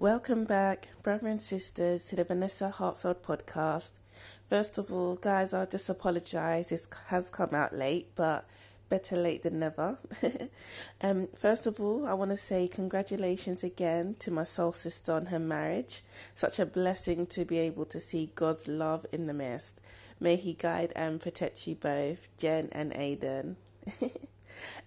Welcome back, brother and sisters, to the Vanessa Hartfeld podcast. First of all, guys, I'll just apologize. This has come out late, but better late than never. um, first of all, I want to say congratulations again to my soul sister on her marriage. Such a blessing to be able to see God's love in the midst. May He guide and protect you both, Jen and Aiden.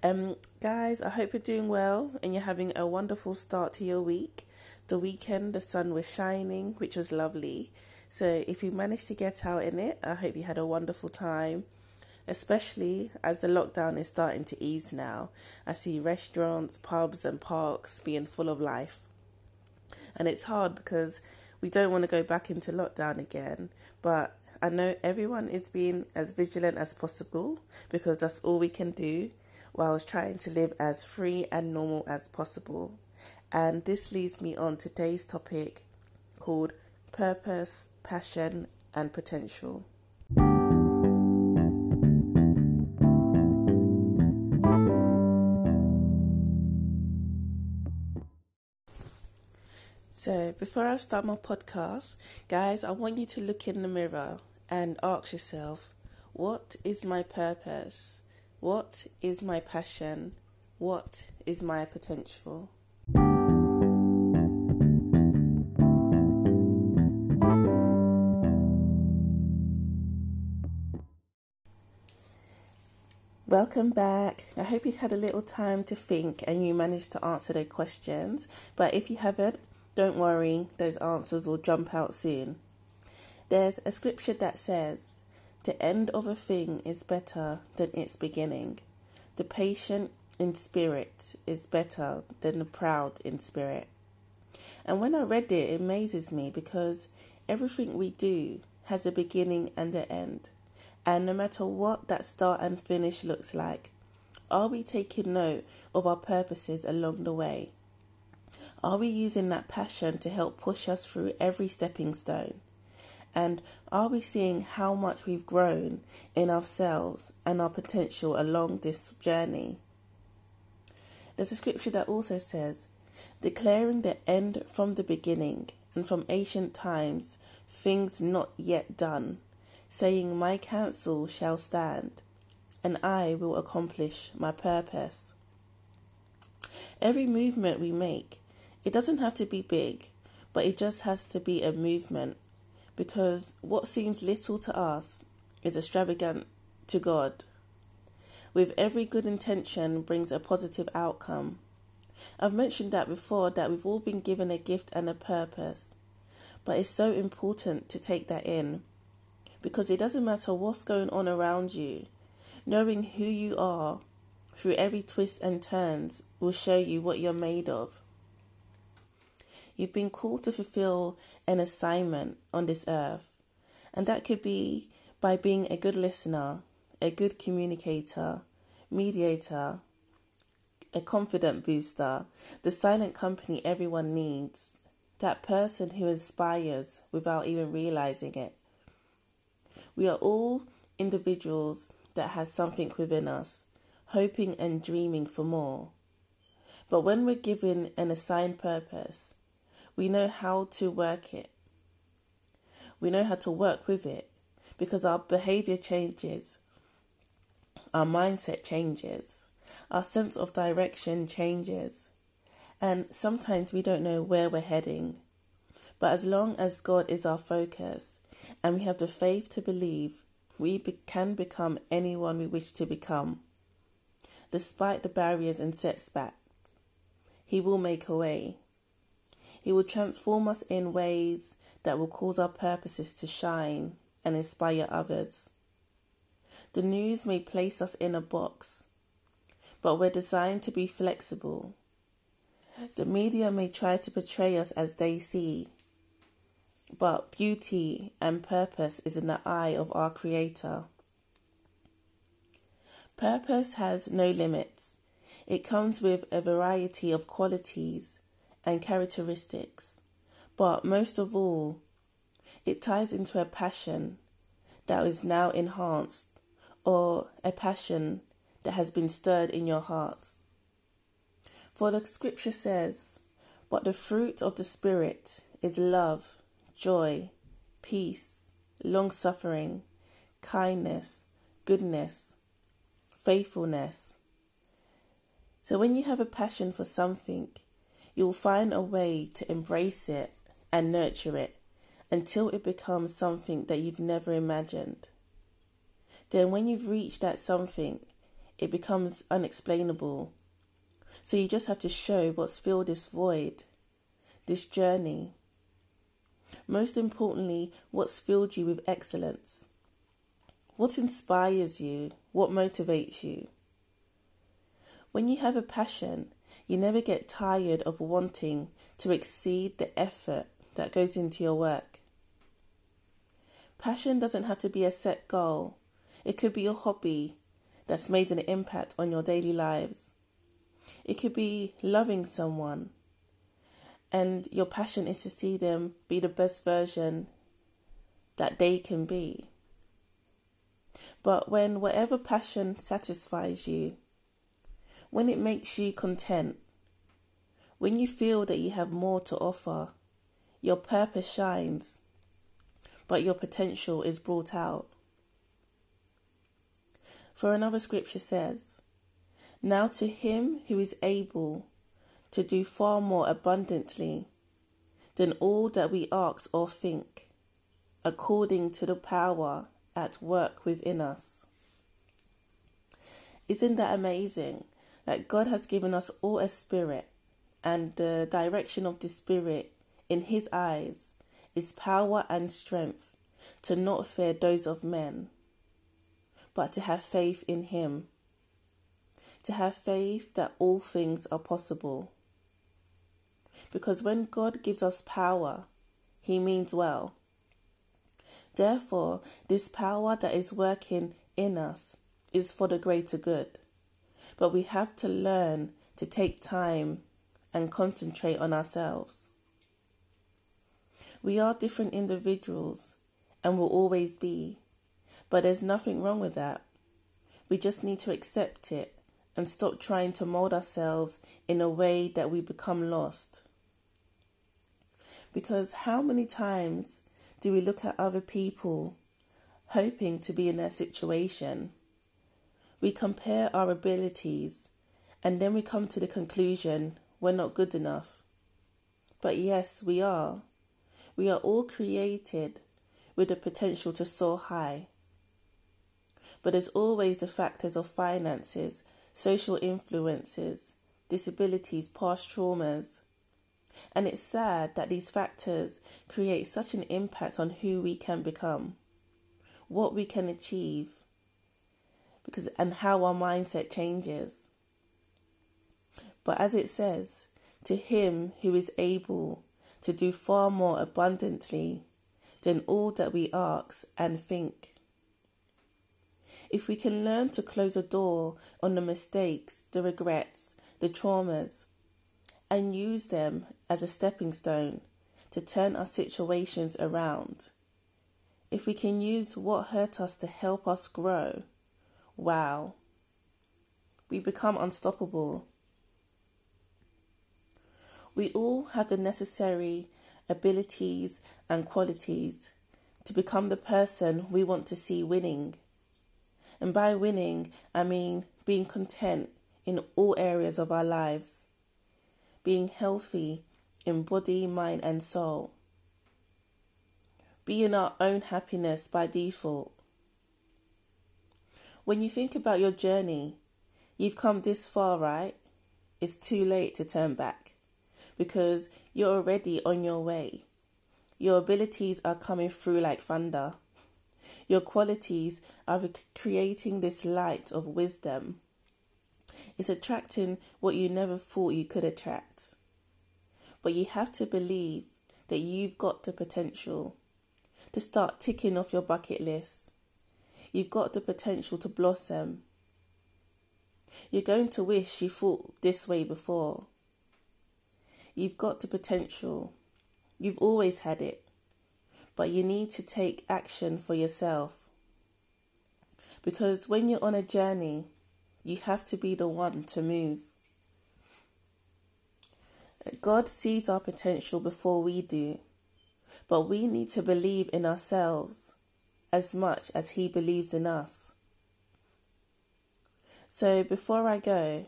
um, guys, I hope you're doing well and you're having a wonderful start to your week. The weekend, the sun was shining, which was lovely. So, if you managed to get out in it, I hope you had a wonderful time, especially as the lockdown is starting to ease now. I see restaurants, pubs, and parks being full of life. And it's hard because we don't want to go back into lockdown again, but I know everyone is being as vigilant as possible because that's all we can do whilst trying to live as free and normal as possible. And this leads me on today's topic called Purpose, Passion, and Potential. So, before I start my podcast, guys, I want you to look in the mirror and ask yourself, what is my purpose? What is my passion? What is my potential? Welcome back. I hope you had a little time to think and you managed to answer the questions. But if you haven't, don't worry, those answers will jump out soon. There's a scripture that says, The end of a thing is better than its beginning. The patient in spirit is better than the proud in spirit. And when I read it, it amazes me because everything we do has a beginning and an end. And no matter what that start and finish looks like, are we taking note of our purposes along the way? Are we using that passion to help push us through every stepping stone? And are we seeing how much we've grown in ourselves and our potential along this journey? There's a scripture that also says, declaring the end from the beginning and from ancient times, things not yet done saying, My counsel shall stand, and I will accomplish my purpose. Every movement we make, it doesn't have to be big, but it just has to be a movement because what seems little to us is extravagant to God. With every good intention brings a positive outcome. I've mentioned that before that we've all been given a gift and a purpose, but it's so important to take that in because it doesn't matter what's going on around you. Knowing who you are through every twist and turns will show you what you're made of. You've been called to fulfill an assignment on this earth, and that could be by being a good listener, a good communicator, mediator, a confident booster, the silent company everyone needs, that person who inspires without even realizing it. We are all individuals that has something within us, hoping and dreaming for more. But when we're given an assigned purpose, we know how to work it. We know how to work with it because our behavior changes, our mindset changes, our sense of direction changes, and sometimes we don't know where we're heading. But as long as God is our focus, and we have the faith to believe we be- can become anyone we wish to become. Despite the barriers and setbacks, He will make a way. He will transform us in ways that will cause our purposes to shine and inspire others. The news may place us in a box, but we're designed to be flexible. The media may try to portray us as they see, but beauty and purpose is in the eye of our Creator. Purpose has no limits. It comes with a variety of qualities and characteristics, but most of all, it ties into a passion that is now enhanced or a passion that has been stirred in your hearts. For the scripture says, But the fruit of the Spirit is love, joy, peace, long suffering, kindness, goodness, faithfulness. So when you have a passion for something, you will find a way to embrace it and nurture it until it becomes something that you've never imagined. Then, when you've reached that something, it becomes unexplainable. So, you just have to show what's filled this void, this journey. Most importantly, what's filled you with excellence. What inspires you? What motivates you? When you have a passion, you never get tired of wanting to exceed the effort that goes into your work. Passion doesn't have to be a set goal, it could be a hobby that's made an impact on your daily lives. It could be loving someone, and your passion is to see them be the best version that they can be. But when whatever passion satisfies you, when it makes you content, when you feel that you have more to offer, your purpose shines, but your potential is brought out. For another scripture says, Now to him who is able to do far more abundantly than all that we ask or think, according to the power at work within us. Isn't that amazing that God has given us all a spirit and the direction of the Spirit in His eyes is power and strength to not fear those of men, but to have faith in Him, to have faith that all things are possible. Because when God gives us power, He means well. Therefore, this power that is working in us is for the greater good. But we have to learn to take time and concentrate on ourselves. We are different individuals and will always be, but there's nothing wrong with that. We just need to accept it and stop trying to mold ourselves in a way that we become lost. Because how many times do we look at other people hoping to be in their situation? We compare our abilities and then we come to the conclusion we're not good enough. But yes, we are. We are all created with the potential to soar high. But there's always the factors of finances, social influences, disabilities, past traumas. And it's sad that these factors create such an impact on who we can become, what we can achieve, because and how our mindset changes. But as it says, to him who is able to do far more abundantly than all that we ask and think. If we can learn to close a door on the mistakes, the regrets, the traumas, and use them as a stepping stone to turn our situations around, if we can use what hurt us to help us grow, wow, we become unstoppable we all have the necessary abilities and qualities to become the person we want to see winning. And by winning, I mean being content in all areas of our lives, being healthy in body, mind, and soul, being our own happiness by default. When you think about your journey, you've come this far, right? It's too late to turn back because you're already on your way. Your abilities are coming through like thunder. Your qualities are creating this light of wisdom. It's attracting what you never thought you could attract. But you have to believe that you've got the potential to start ticking off your bucket list. You've got the potential to blossom. You're going to wish you thought this way before. You've got the potential. You've always had it. But you need to take action for yourself. Because when you're on a journey, you have to be the one to move. God sees our potential before we do, but we need to believe in ourselves as much as He believes in us. So before I go,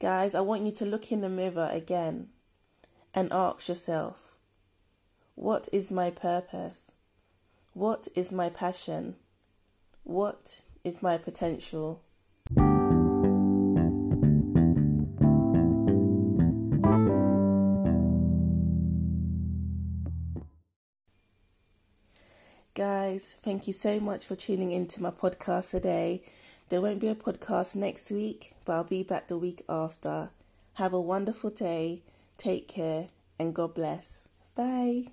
guys, I want you to look in the mirror again and ask yourself what is my purpose? What is my passion? What is my potential? Guys, thank you so much for tuning into my podcast today. There won't be a podcast next week, but I'll be back the week after. Have a wonderful day. Take care and God bless. Bye.